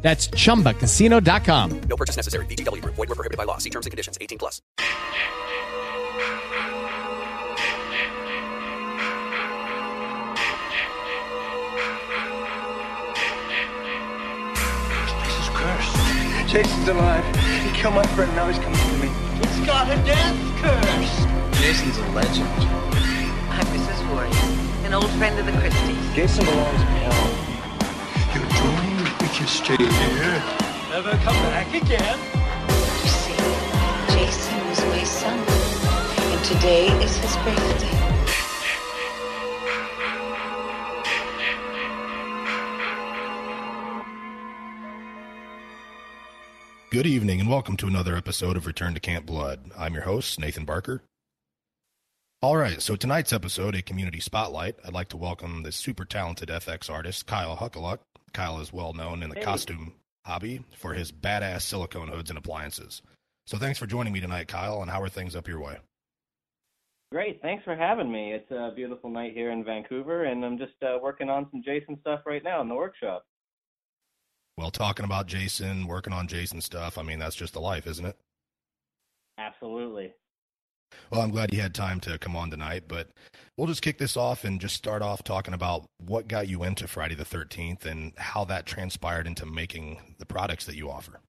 That's chumbacasino.com. No purchase necessary. VGW Group. Void were prohibited by law. See terms and conditions. 18 plus. This is cursed. Jason's alive. He killed my friend. Now he's coming for me. It's got a death curse. Jason's a legend. I'm Mrs. Voorhees, an old friend of the Christies. Jason belongs in hell. You're dreaming. We can stay here. Never come back again. You see, Jason was my son, and today is his birthday. Good evening and welcome to another episode of Return to Camp Blood. I'm your host, Nathan Barker. All right, so tonight's episode, a community spotlight. I'd like to welcome the super talented FX artist, Kyle Huculak. Kyle is well known in the costume hobby for his badass silicone hoods and appliances. So thanks for joining me tonight, Kyle, and how are things up your way? Great, thanks for having me. It's a beautiful night here in Vancouver, and I'm just uh, working on some Jason stuff right now in the workshop. Well, talking about Jason, working on Jason stuff, I mean, that's just the life, isn't it? Absolutely. Well, I'm glad you had time to come on tonight, but we'll just kick this off and just start off talking about what got you into Friday the 13th and how that transpired into making the products that you offer.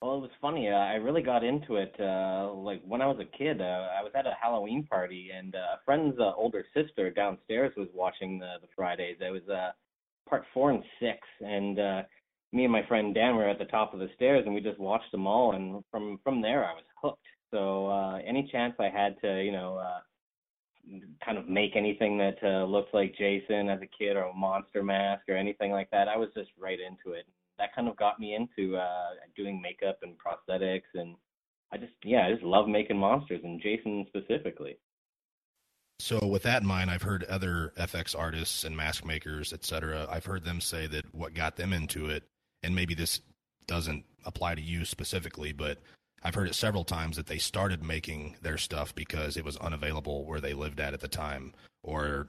Well, it was funny. Uh, I really got into it uh, like when I was a kid. Uh, I was at a Halloween party, and uh, a friend's uh, older sister downstairs was watching the the Fridays. It was uh, part four and six, and uh, me and my friend Dan were at the top of the stairs, and we just watched them all. And from from there, I was hooked. So uh, any chance I had to, you know, uh, kind of make anything that uh, looked like Jason as a kid, or a monster mask, or anything like that, I was just right into it. That kind of got me into uh, doing makeup and prosthetics, and I just, yeah, I just love making monsters, and Jason specifically. So, with that in mind, I've heard other FX artists and mask makers, etc. I've heard them say that what got them into it, and maybe this doesn't apply to you specifically, but I've heard it several times that they started making their stuff because it was unavailable where they lived at at the time, or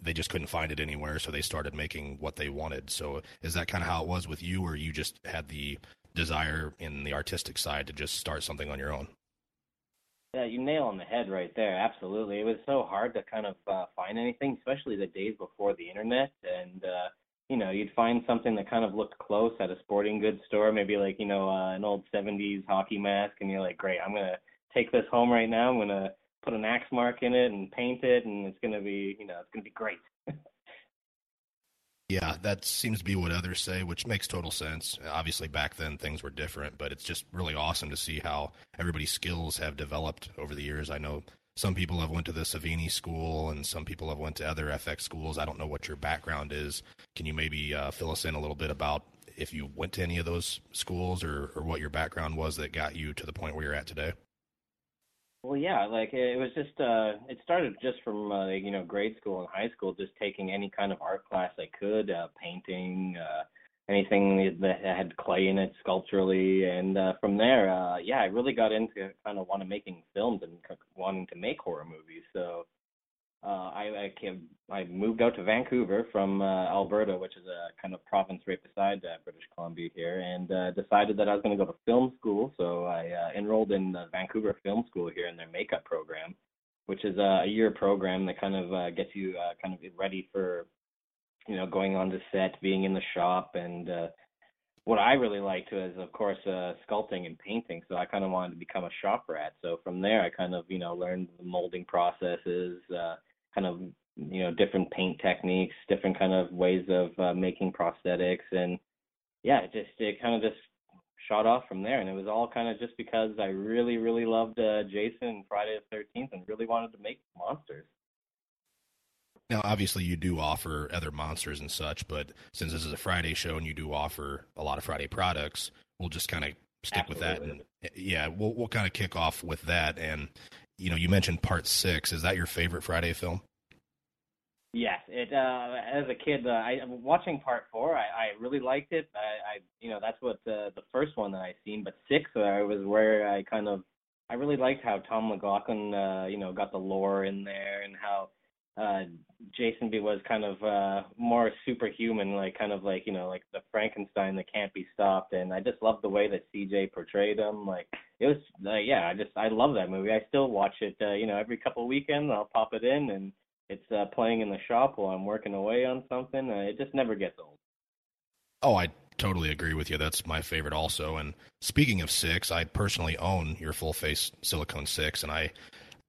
they just couldn't find it anywhere, so they started making what they wanted. So, is that kind of how it was with you, or you just had the desire in the artistic side to just start something on your own? Yeah, you nail on the head right there. Absolutely. It was so hard to kind of uh, find anything, especially the days before the internet. And, uh, you know, you'd find something that kind of looked close at a sporting goods store, maybe like, you know, uh, an old 70s hockey mask. And you're like, great, I'm going to take this home right now. I'm going to put an axe mark in it and paint it. And it's going to be, you know, it's going to be great. Yeah, that seems to be what others say, which makes total sense. Obviously, back then things were different, but it's just really awesome to see how everybody's skills have developed over the years. I know some people have went to the Savini school, and some people have went to other FX schools. I don't know what your background is. Can you maybe uh, fill us in a little bit about if you went to any of those schools, or, or what your background was that got you to the point where you're at today? Well, yeah, like it was just uh it started just from uh, you know grade school and high school, just taking any kind of art class I could, uh painting, uh anything that had clay in it sculpturally, and uh from there, uh yeah, I really got into kind of wanting to making films and wanting to make horror movies. So uh I I came I moved out to Vancouver from uh Alberta, which is a kind of province right beside uh, British Columbia here, and uh decided that I was going to go to film school. So I uh, enrolled in the Vancouver Film School here in their makeup program, which is a year program that kind of uh, gets you uh, kind of ready for you know going on the set, being in the shop, and uh what I really liked was, of course, uh, sculpting and painting. So I kind of wanted to become a shop rat. So from there, I kind of, you know, learned the molding processes, uh, kind of, you know, different paint techniques, different kind of ways of uh, making prosthetics, and yeah, it just it kind of just shot off from there. And it was all kind of just because I really, really loved uh, Jason Friday the Thirteenth, and really wanted to make monsters. Now, obviously, you do offer other monsters and such, but since this is a Friday show and you do offer a lot of Friday products, we'll just kind of stick with that. And yeah, we'll we'll kind of kick off with that. And you know, you mentioned part six. Is that your favorite Friday film? Yes, it. Uh, as a kid, uh, I watching part four. I, I really liked it. I, I, you know, that's what uh, the first one that I seen. But six uh, was where I kind of, I really liked how Tom McLoughlin, uh, you know, got the lore in there and how uh Jason B was kind of uh more superhuman, like kind of like you know, like the Frankenstein that can't be stopped. And I just love the way that CJ portrayed him. Like it was, uh, yeah, I just I love that movie. I still watch it, uh, you know, every couple weekends. I'll pop it in and it's uh, playing in the shop while I'm working away on something. Uh, it just never gets old. Oh, I totally agree with you. That's my favorite also. And speaking of six, I personally own your full face silicone six, and I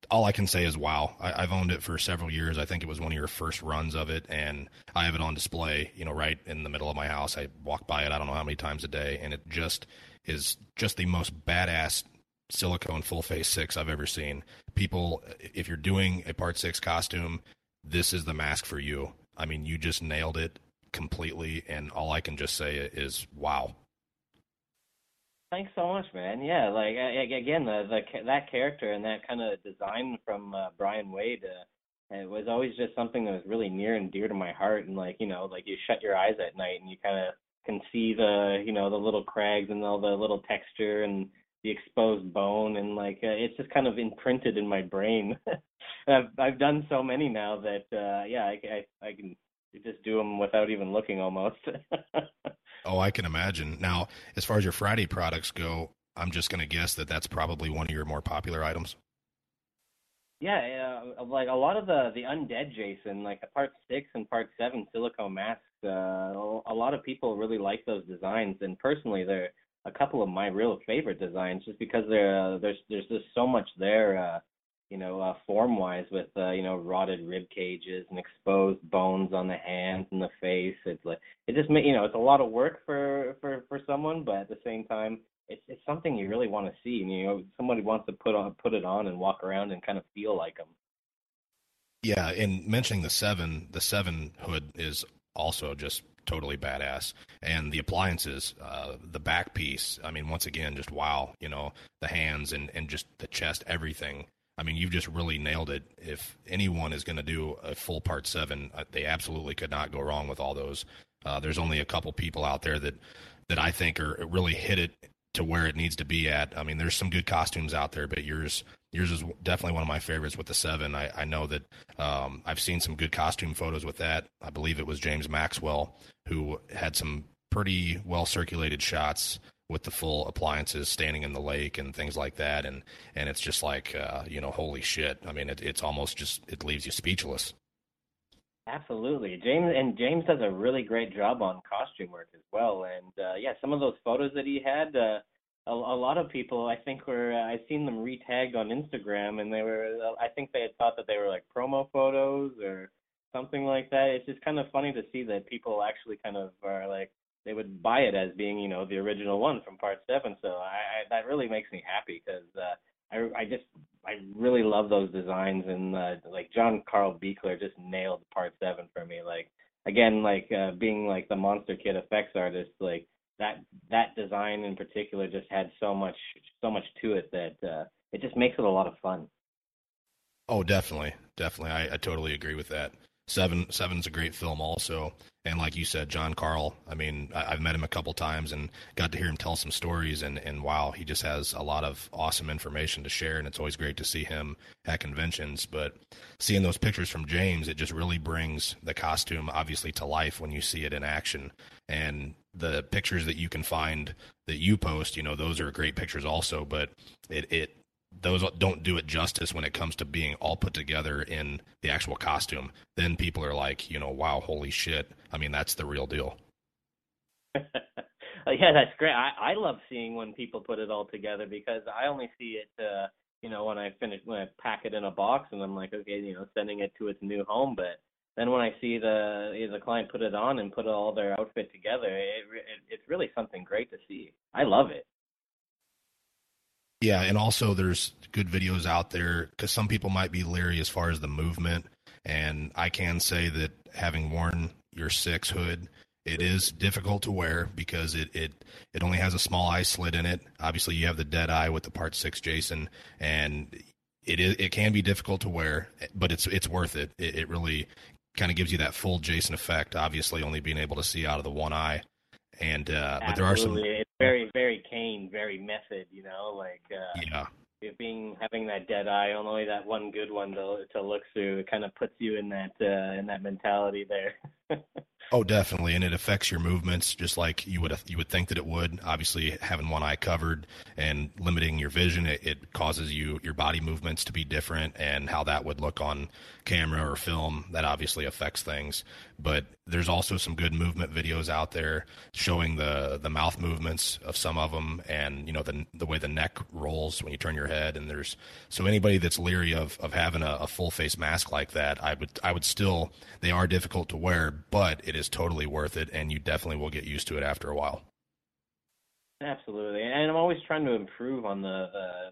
all I can say is wow. I, I've owned it for several years. I think it was one of your first runs of it, and I have it on display. You know, right in the middle of my house. I walk by it. I don't know how many times a day, and it just is just the most badass silicone full face six I've ever seen. People, if you're doing a part six costume, this is the mask for you. I mean, you just nailed it completely, and all I can just say is wow. Thanks so much, man. Yeah, like I, again, the, the that character and that kind of design from uh, Brian Wade, uh, it was always just something that was really near and dear to my heart. And like you know, like you shut your eyes at night and you kind of can see the you know the little crags and all the little texture and the exposed bone and like uh, it's just kind of imprinted in my brain. I've I've done so many now that uh yeah, I, I I can just do them without even looking almost. Oh, I can imagine. Now, as far as your Friday products go, I'm just going to guess that that's probably one of your more popular items. Yeah, uh, like a lot of the the undead Jason, like the part six and part seven silicone masks. Uh, a lot of people really like those designs, and personally, they're a couple of my real favorite designs, just because they're uh, there's there's just so much there. Uh, you know, uh, form wise, with uh, you know rotted rib cages and exposed bones on the hands and the face. It's like it just you know it's a lot of work for for for someone, but at the same time, it's it's something you really want to see. And, you know, somebody wants to put on put it on and walk around and kind of feel like them. Yeah, and mentioning the seven, the seven hood is also just totally badass, and the appliances, uh, the back piece. I mean, once again, just wow. You know, the hands and and just the chest, everything. I mean, you've just really nailed it. If anyone is going to do a full part seven, uh, they absolutely could not go wrong with all those. Uh, there's only a couple people out there that that I think are really hit it to where it needs to be at. I mean, there's some good costumes out there, but yours yours is definitely one of my favorites with the seven. I, I know that um, I've seen some good costume photos with that. I believe it was James Maxwell who had some pretty well circulated shots with the full appliances standing in the lake and things like that and and it's just like uh, you know holy shit i mean it, it's almost just it leaves you speechless Absolutely, James and James does a really great job on costume work as well. And uh, yeah, some of those photos that he had, uh, a, a lot of people I think were uh, I've seen them retagged on Instagram, and they were I think they had thought that they were like promo photos or something like that. It's just kind of funny to see that people actually kind of are like they would buy it as being you know the original one from Part Seven. So I, I that really makes me happy because uh, I I just I really love those designs and uh, like John Carl Buechler just nailed Part Seven for me. Like again, like uh, being like the Monster Kid effects artist, like that that design in particular just had so much so much to it that uh, it just makes it a lot of fun. oh definitely definitely i, I totally agree with that seven seven's a great film also. And like you said john carl i mean I, i've met him a couple times and got to hear him tell some stories and and wow he just has a lot of awesome information to share and it's always great to see him at conventions. But seeing those pictures from james it just really brings the costume obviously to life when you see it in action. And the pictures that you can find that you post you know those are great pictures also but it it those don't do it justice when it comes to being all put together in the actual costume. Then people are like, you know, wow, holy shit. I mean, that's the real deal. Yeah, that's great. I I love seeing when people put it all together because I only see it uh you know when I finish when I pack it in a box and I'm like okay you know sending it to its new home but then when I see the the client put it on and put all their outfit together it, it it's really something great to see. I love it. Yeah, and also there's good videos out there because some people might be leery as far as the movement. And I can say that having worn your six hood It is difficult to wear because it, it it only has a small eye slit in it. Obviously, you have the dead eye with the Part Six Jason, and it is it can be difficult to wear, but it's it's worth it. It, it really kind of gives you that full Jason effect. Obviously, only being able to see out of the one eye, and uh, but there are some very, very Kane, very method. You know, like uh, yeah it being having that dead eye, only that one good one to to look through. It kind of puts you in that uh, in that mentality there. Oh, definitely, and it affects your movements just like you would you would think that it would. Obviously, having one eye covered and limiting your vision, it, it causes you your body movements to be different, and how that would look on camera or film. That obviously affects things. But there's also some good movement videos out there showing the the mouth movements of some of them, and you know the the way the neck rolls when you turn your head. And there's so anybody that's leery of of having a, a full face mask like that, I would I would still they are difficult to wear, but it is totally worth it, and you definitely will get used to it after a while. Absolutely, and I'm always trying to improve on the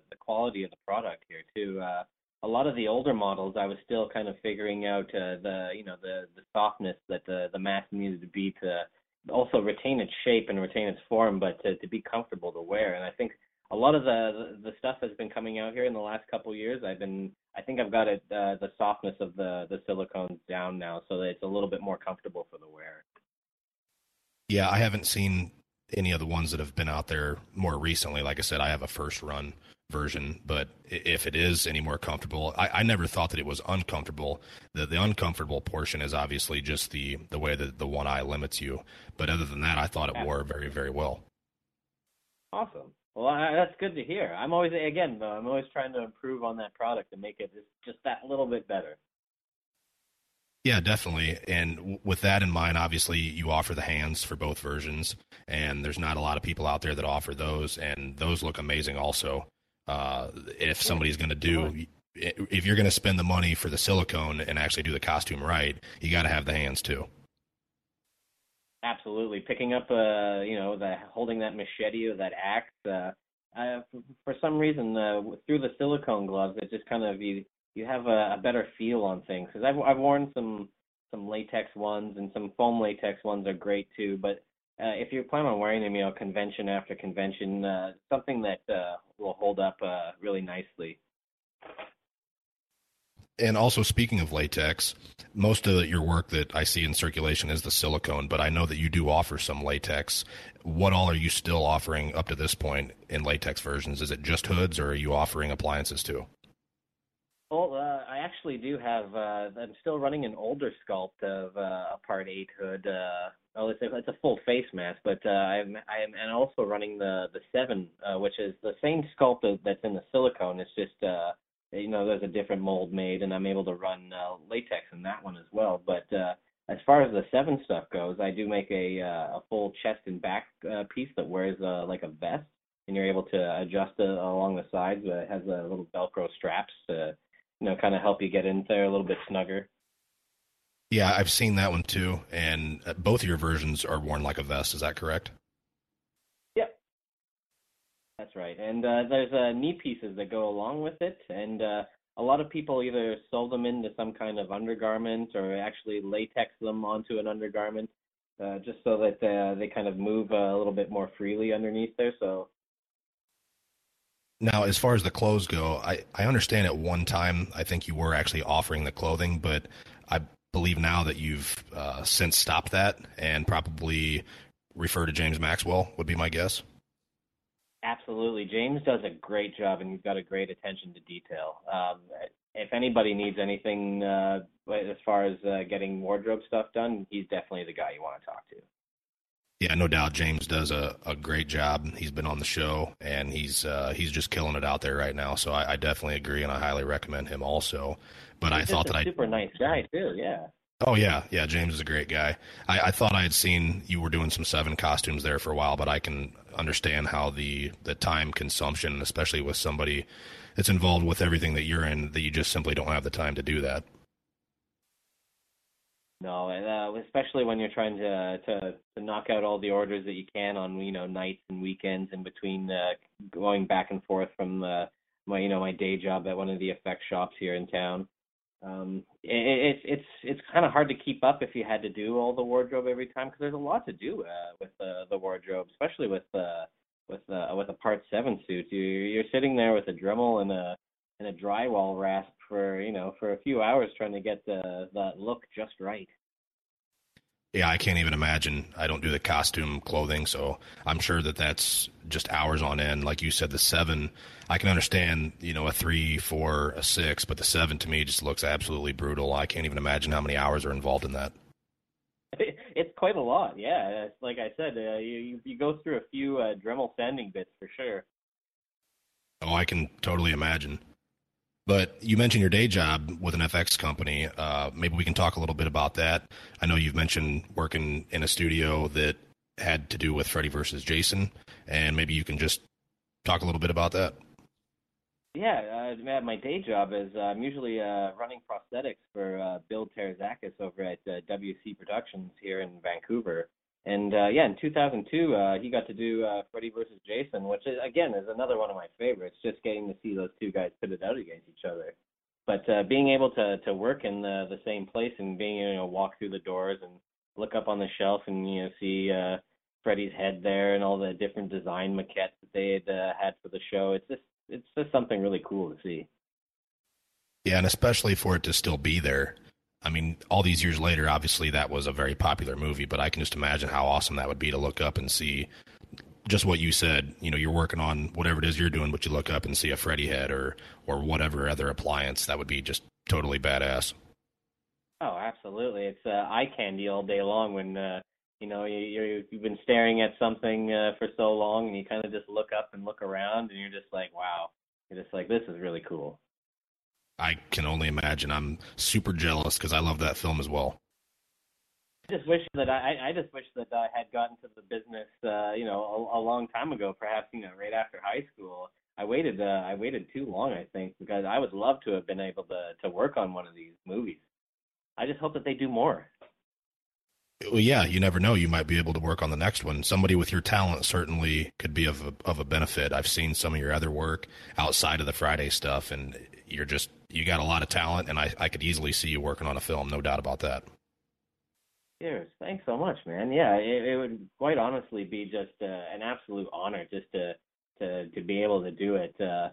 the quality of the product here too. Uh, a lot of the older models, I was still kind of figuring out uh, the you know the the softness that the the mask needed to be to also retain its shape and retain its form, but to, to be comfortable to wear. And I think a lot of the the stuff that's been coming out here in the last couple of years, I've been I think I've got it uh, the softness of the the silicones down now, so that it's a little bit more comfortable for the wearer. Yeah, I haven't seen any of the ones that have been out there more recently. Like I said, I have a first run version, but if it is any more comfortable, I, I never thought that it was uncomfortable. The the uncomfortable portion is obviously just the the way that the one eye limits you. But other than that, I thought it wore very very well. Awesome. Well, I, that's good to hear. I'm always again though I'm always trying to improve on that product and make it just, just that little bit better. Yeah, definitely. And w- with that in mind, obviously you offer the hands for both versions, and there's not a lot of people out there that offer those, and those look amazing also. Uh, if somebody's going to do, if you're going to spend the money for the silicone and actually do the costume right, you got to have the hands too. Absolutely, picking up uh you know the holding that machete or that axe. Uh, uh, for, for some reason, uh, through the silicone gloves, it just kind of you you have a, a better feel on things. Because I've I've worn some some latex ones and some foam latex ones are great too. But uh, if you plan on wearing them, you know, convention after convention, uh, something that uh, will hold up uh, really nicely. And also, speaking of latex, most of your work that I see in circulation is the silicone, but I know that you do offer some latex. What all are you still offering up to this point in latex versions? Is it just hoods, or are you offering appliances too? Well, uh, I actually do have. Uh, I'm still running an older sculpt of uh, a Part Eight hood. Uh, oh, it's a, it's a full face mask, but uh, I'm I'm and also running the the Seven, uh, which is the same sculpt that's in the silicone. It's just uh, you know there's a different mold made, and I'm able to run uh, latex in that one as well. But uh, as far as the Seven stuff goes, I do make a uh, a full chest and back uh, piece that wears uh, like a vest, and you're able to adjust it along the sides. But it has a little Velcro straps to you know, kind of help you get in there a little bit snugger. Yeah, I've seen that one too, and uh, both of your versions are worn like a vest. Is that correct? That's right. And uh, there's uh, knee pieces that go along with it, and uh, a lot of people either sew them into some kind of undergarment or actually latex them onto an undergarment, uh, just so that uh, they kind of move uh, a little bit more freely underneath there. So Now, as far as the clothes go, I, I understand at one time I think you were actually offering the clothing, but I believe now that you've uh, since stopped that and probably refer to James Maxwell would be my guess. Absolutely. James does a great job and he's got a great attention to detail. Um, if anybody needs anything uh, as far as uh, getting wardrobe stuff done, he's definitely the guy you want to talk to. Yeah, no doubt. James does a, a great job. He's been on the show and he's uh, he's just killing it out there right now. So I, I definitely agree and I highly recommend him also. But I He's thought just that a I super nice guy too. Yeah. Oh yeah, yeah. James is a great guy. I, I thought I had seen you were doing some seven costumes there for a while, but I can understand how the the time consumption, especially with somebody that's involved with everything that you're in, that you just simply don't have the time to do that. No, and uh, especially when you're trying to, to to knock out all the orders that you can on you know nights and weekends in between uh, going back and forth from uh, my you know my day job at one of the effect shops here in town. Um, it, it, it's it's kind of hard to keep up if you had to do all the wardrobe every time because there's a lot to do uh, with uh, the wardrobe, especially with uh, with uh, with a Part Seven suit. You you're sitting there with a Dremel and a and a drywall rasp for you know for a few hours trying to get the that look just right. Yeah, I can't even imagine. I don't do the costume clothing, so I'm sure that that's just hours on end. Like you said, the seven, I can understand, you know, a three, four, a six, but the seven to me just looks absolutely brutal. I can't even imagine how many hours are involved in that. It's quite a lot, yeah. Like I said, uh, you you go through a few uh, Dremel sanding bits for sure. Oh, I can totally imagine. But you mentioned your day job with an FX company. Uh, maybe we can talk a little bit about that. I know you've mentioned working in a studio that had to do with Freddy versus Jason, and maybe you can just talk a little bit about that. Yeah, uh, my day job is uh, I'm usually uh, running prosthetics for uh, Bill Terezakis over at uh, WCT Productions here in Vancouver. And uh, yeah, in 2002, uh, he got to do uh, Freddy versus Jason, which is, again is another one of my favorites. Just getting to see those two guys put it out against each other. But uh, being able to to work in the the same place and being you know walk through the doors and look up on the shelf and you know see uh, Freddy's head there and all the different design maquettes that they had uh, had for the show, it's just it's just something really cool to see. Yeah, and especially for it to still be there. I mean, all these years later, obviously that was a very popular movie, but I can just imagine how awesome that would be to look up and see just what you said. You know, you're working on whatever it is you're doing, but you look up and see a Freddy head or or whatever other appliance. That would be just totally badass. Oh, absolutely! It's uh, eye candy all day long when uh, you know you, you you've been staring at something uh, for so long, and you kind of just look up and look around, and you're just like, wow, you're just like, this is really cool. I can only imagine. I'm super jealous because I love that film as well. I just wish that I, I just wish that I had gotten to the business, uh, you know, a, a long time ago. Perhaps you know, right after high school. I waited. Uh, I waited too long, I think, because I would love to have been able to to work on one of these movies. I just hope that they do more. Well, yeah, you never know. You might be able to work on the next one. Somebody with your talent certainly could be of a, of a benefit. I've seen some of your other work outside of the Friday stuff, and you're just you got a lot of talent, and I I could easily see you working on a film, no doubt about that. Cheers. Thanks so much, man. Yeah, it, it would quite honestly be just uh, an absolute honor just to to to be able to do it. Uh,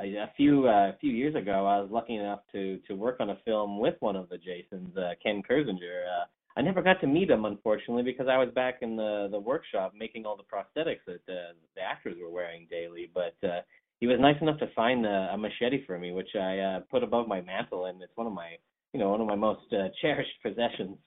a, a few uh, a few years ago, I was lucky enough to to work on a film with one of the Jasons, uh, Ken Kirzinger. Uh, I never got to meet him, unfortunately, because I was back in the the workshop making all the prosthetics that uh, the actors were wearing daily. But uh, he was nice enough to find a, a machete for me, which I uh, put above my mantle, and it's one of my you know one of my most uh, cherished possessions.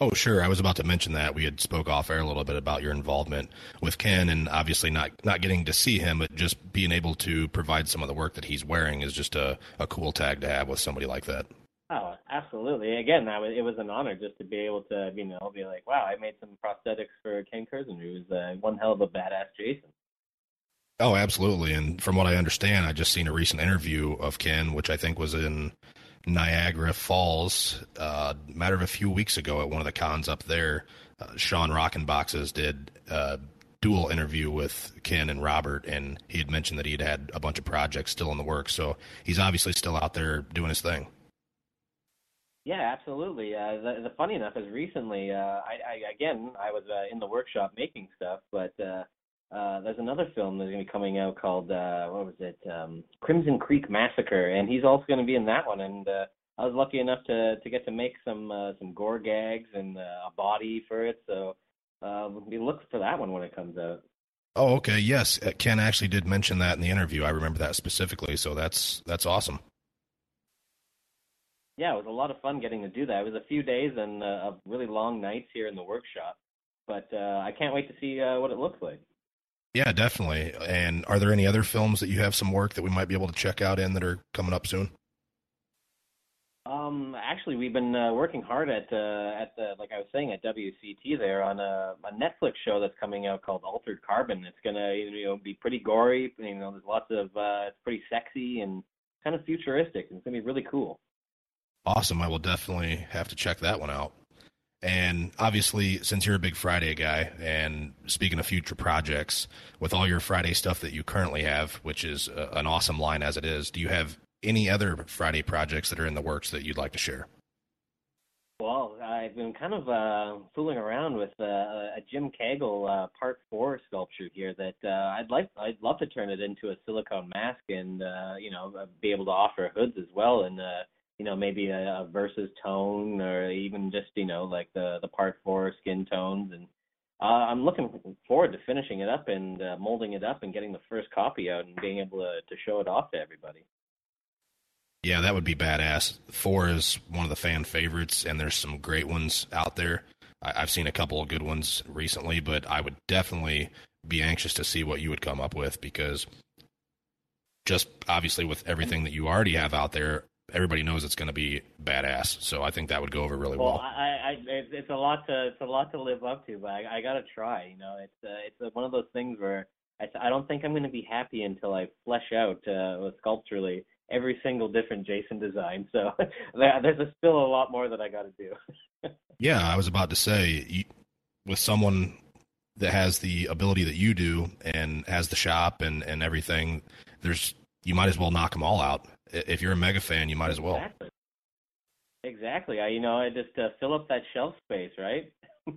Oh, sure. I was about to mention that we had spoke off air a little bit about your involvement with Ken, and obviously not not getting to see him, but just being able to provide some of the work that he's wearing is just a, a cool tag to have with somebody like that. Oh, absolutely. Again, that was it was an honor just to be able to, you know, be like, wow, I made some prosthetics for Ken Kirzinger, who's uh, one hell of a badass Jason. Oh, absolutely. And from what I understand, I just seen a recent interview of Ken, which I think was in Niagara Falls, uh, matter of a few weeks ago at one of the cons up there. Uh, Sean Rockenboxes did a dual interview with Ken and Robert, and he had mentioned that he'd had a bunch of projects still in the works. So he's obviously still out there doing his thing. Yeah, absolutely. Uh, the, the funny enough is recently, uh, I, I again I was uh, in the workshop making stuff, but uh, uh, there's another film that's going to be coming out called uh, what was it, um, Crimson Creek Massacre, and he's also going to be in that one. And uh, I was lucky enough to to get to make some uh, some gore gags and uh, a body for it, so uh, be look for that one when it comes out. Oh, okay. Yes, uh, Ken actually did mention that in the interview. I remember that specifically, so that's that's awesome yeah, it was a lot of fun getting to do that. It was a few days and uh, really long nights here in the workshop, but uh, I can't wait to see uh, what it looks like. Yeah, definitely. And are there any other films that you have some work that we might be able to check out in that are coming up soon? Um, actually, we've been uh, working hard at uh, at the like I was saying at WCT there on a, a Netflix show that's coming out called Altered Carbon. It's gonna you know be pretty gory. You know, there's lots of uh, it's pretty sexy and kind of futuristic. and It's gonna be really cool. Awesome. I will definitely have to check that one out. And obviously, since you're a big Friday guy, and speaking of future projects, with all your Friday stuff that you currently have, which is a, an awesome line as it is, do you have any other Friday projects that are in the works that you'd like to share? Well, I've been kind of uh, fooling around with uh, a Jim Cagle uh, Part Four sculpture here that uh, I'd like. I'd love to turn it into a silicone mask and uh, you know uh, be able to offer hoods as well, and uh, you know maybe a, a versus tone or even just you know like the the Part Four skin tones, and uh, I'm looking forward to finishing it up and uh, molding it up and getting the first copy out and being able to to show it off to everybody. Yeah, that would be badass. Four is one of the fan favorites, and there's some great ones out there. I, I've seen a couple of good ones recently, but I would definitely be anxious to see what you would come up with because just obviously with everything that you already have out there, everybody knows it's going to be badass. So I think that would go over really Well, well. I, I, it's, a lot to, it's a lot to live up to, but I, I gotta try. You know, it's, uh, it's uh one of those things where I, I don't think I'm going to be happy until I flesh out uh, sculpturally every single different Jason design. So there's a, still a lot more that I got to do. Yeah, I was about to say, you, with someone that has the ability that you do and has the shop and, and everything, there's you might as well knock them all out. If you're a mega fan, you might as well. Exactly. Exactly. I, you know, I just uh, fill up that shelf space, right?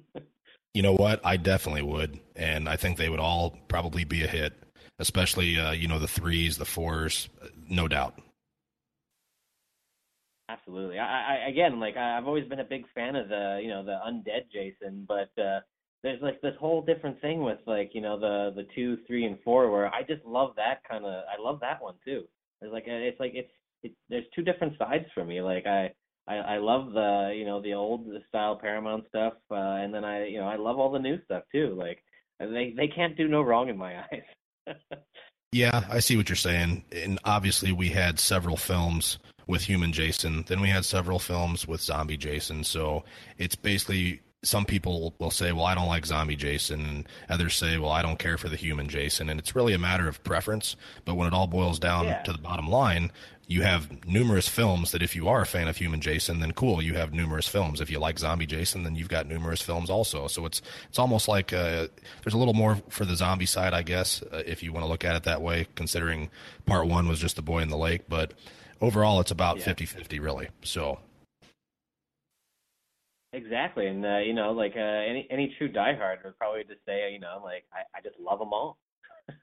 You know what? I definitely would, and I think they would all probably be a hit, especially uh, you know the threes, the fours, uh, no doubt. Absolutely. I, I again, like I've always been a big fan of the, you know, the undead Jason, but uh there's like this whole different thing with like, you know, the the two, three, and four, where I just love that kind of. I love that one too. It's like it's like it's it, there's two different sides for me. Like I. I, I love the you know the old style Paramount stuff, uh, and then I you know I love all the new stuff too. Like they they can't do no wrong in my eyes. Yeah, I see what you're saying. And obviously, we had several films with human Jason. Then we had several films with zombie Jason. So it's basically some people will say, "Well, I don't like zombie Jason," and others say, "Well, I don't care for the human Jason." And it's really a matter of preference. But when it all boils down Yeah. to the bottom line, you have numerous films that if you are a fan of human Jason, then cool, you have numerous films. If you like zombie Jason, then you've got numerous films also. So it's it's almost like uh, there's a little more for the zombie side, I guess, uh, if you want to look at it that way, considering part one was just the boy in the lake. But overall, it's about Yeah. 50 50, really. So Exactly, and uh, you know, like uh, any any true diehard would probably just say, you know, like I, I just love them all.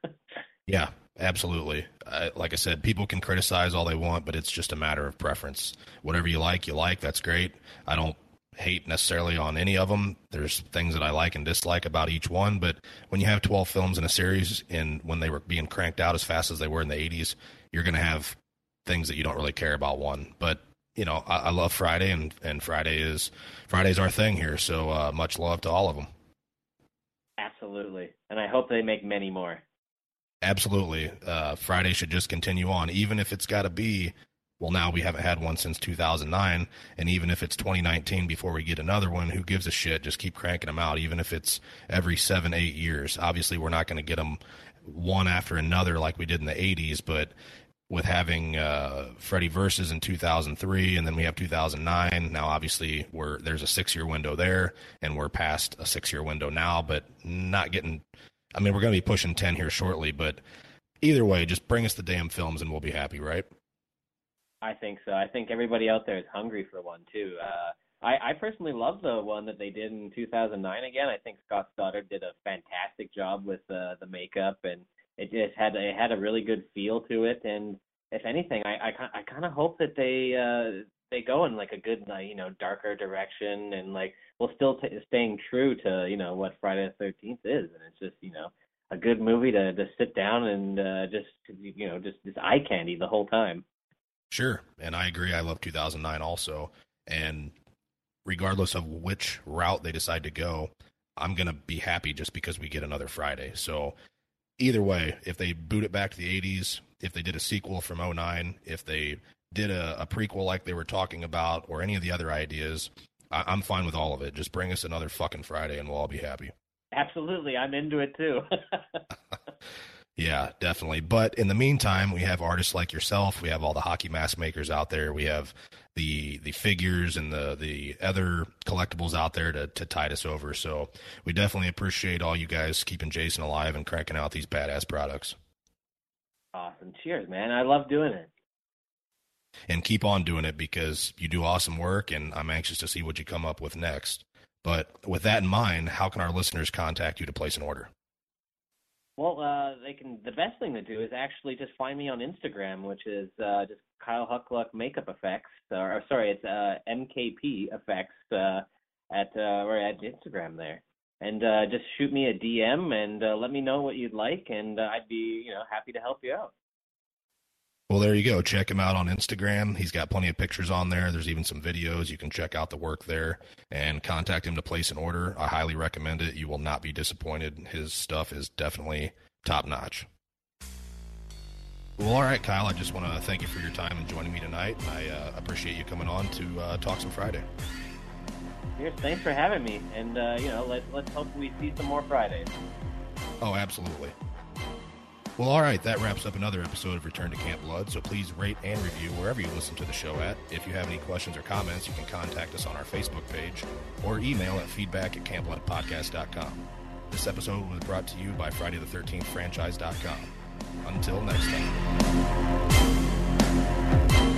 Yeah, absolutely. Uh, like I said, people can criticize all they want, but it's just a matter of preference. Whatever you like, you like. That's great. I don't hate necessarily on any of them. There's things that I like and dislike about each one, but when you have 12 films in a series and when they were being cranked out as fast as they were in the 80s, you're going to have things that you don't really care about one. But you know, I, I love Friday, and and Friday is Friday's our thing here. So uh, much love to all of them. Absolutely, and I hope they make many more. Absolutely. Uh, Friday should just continue on, even if it's got to be. Well, now we haven't had one since 2009, and even if it's 2019 before we get another one, who gives a shit? Just keep cranking them out, even if it's every seven, eight years. Obviously, we're not going to get them one after another like we did in the 80s, but with having uh, Freddy versus in 2003, and then we have 2009. Now, obviously, we're there's a six year window there, and we're past a six year window now, but not getting. I mean, we're going to be pushing 10 here shortly, but either way, just bring us the damn films, and we'll be happy, right? I think so. I think everybody out there is hungry for one too. Uh, I, I personally love the one that they did in 2009. Again, I think Scott Stoddard did a fantastic job with uh, the makeup, and it just had it had a really good feel to it. And if anything, I I, I kind of hope that they uh, they go in like a good you know darker direction, and like we'll still t- staying true to you know what Friday the 13th is, and it's just you know a good movie to to sit down and uh, just you know just just eye candy the whole time. Sure. And I agree. I love 2009 also. And regardless of which route they decide to go, I'm to be happy just because we get another Friday. So either way, if they boot it back to the 80s, if they did a sequel from 09, if they did a, a prequel like they were talking about, or any of the other ideas, I, I'm fine with all of it. Just bring us another fucking Friday and we'll all be happy. Absolutely, I'm into it too. Yeah, definitely. But in the meantime, we have artists like yourself. We have all the hockey mask makers out there. We have the the figures and the the other collectibles out there to to tide us over. So we definitely appreciate all you guys keeping Jason alive and cranking out these badass products. awesome. Cheers, man. I love doing it. And keep on doing it because you do awesome work, and I'm anxious to see what you come up with next. But with that in mind, how can our listeners contact you to place an order? Well, uh, they can. The best thing to do is actually just find me on Instagram, which is uh, just Kyle Huculak Makeup Effects. Or, or sorry, it's uh, MKP Effects uh, at uh, or at Instagram there. And uh, just shoot me a DM and uh, let me know what you'd like, and uh, I'd be you know happy to help you out. Well, there you go. Check him out on Instagram. He's got plenty of pictures on there. There's even some videos. You can check out the work there and contact him to place an order. I highly recommend it. You will not be disappointed. His stuff is definitely top notch. Well, all right, Kyle. I just want to thank you for your time and joining me tonight. I uh, appreciate you coming on to uh, Talk Some Friday. Yes, thanks for having me, and uh, you know let let's hope we see some more Fridays. Oh, absolutely. Well, all right, that wraps up another episode of Return to Camp Blood. So please rate and review wherever you listen to the show at. If you have any questions or comments, you can contact us on our Facebook page or email at feedback at campbloodpodcast.com. This episode was brought to you by Friday the 13th franchise.com. Until next time.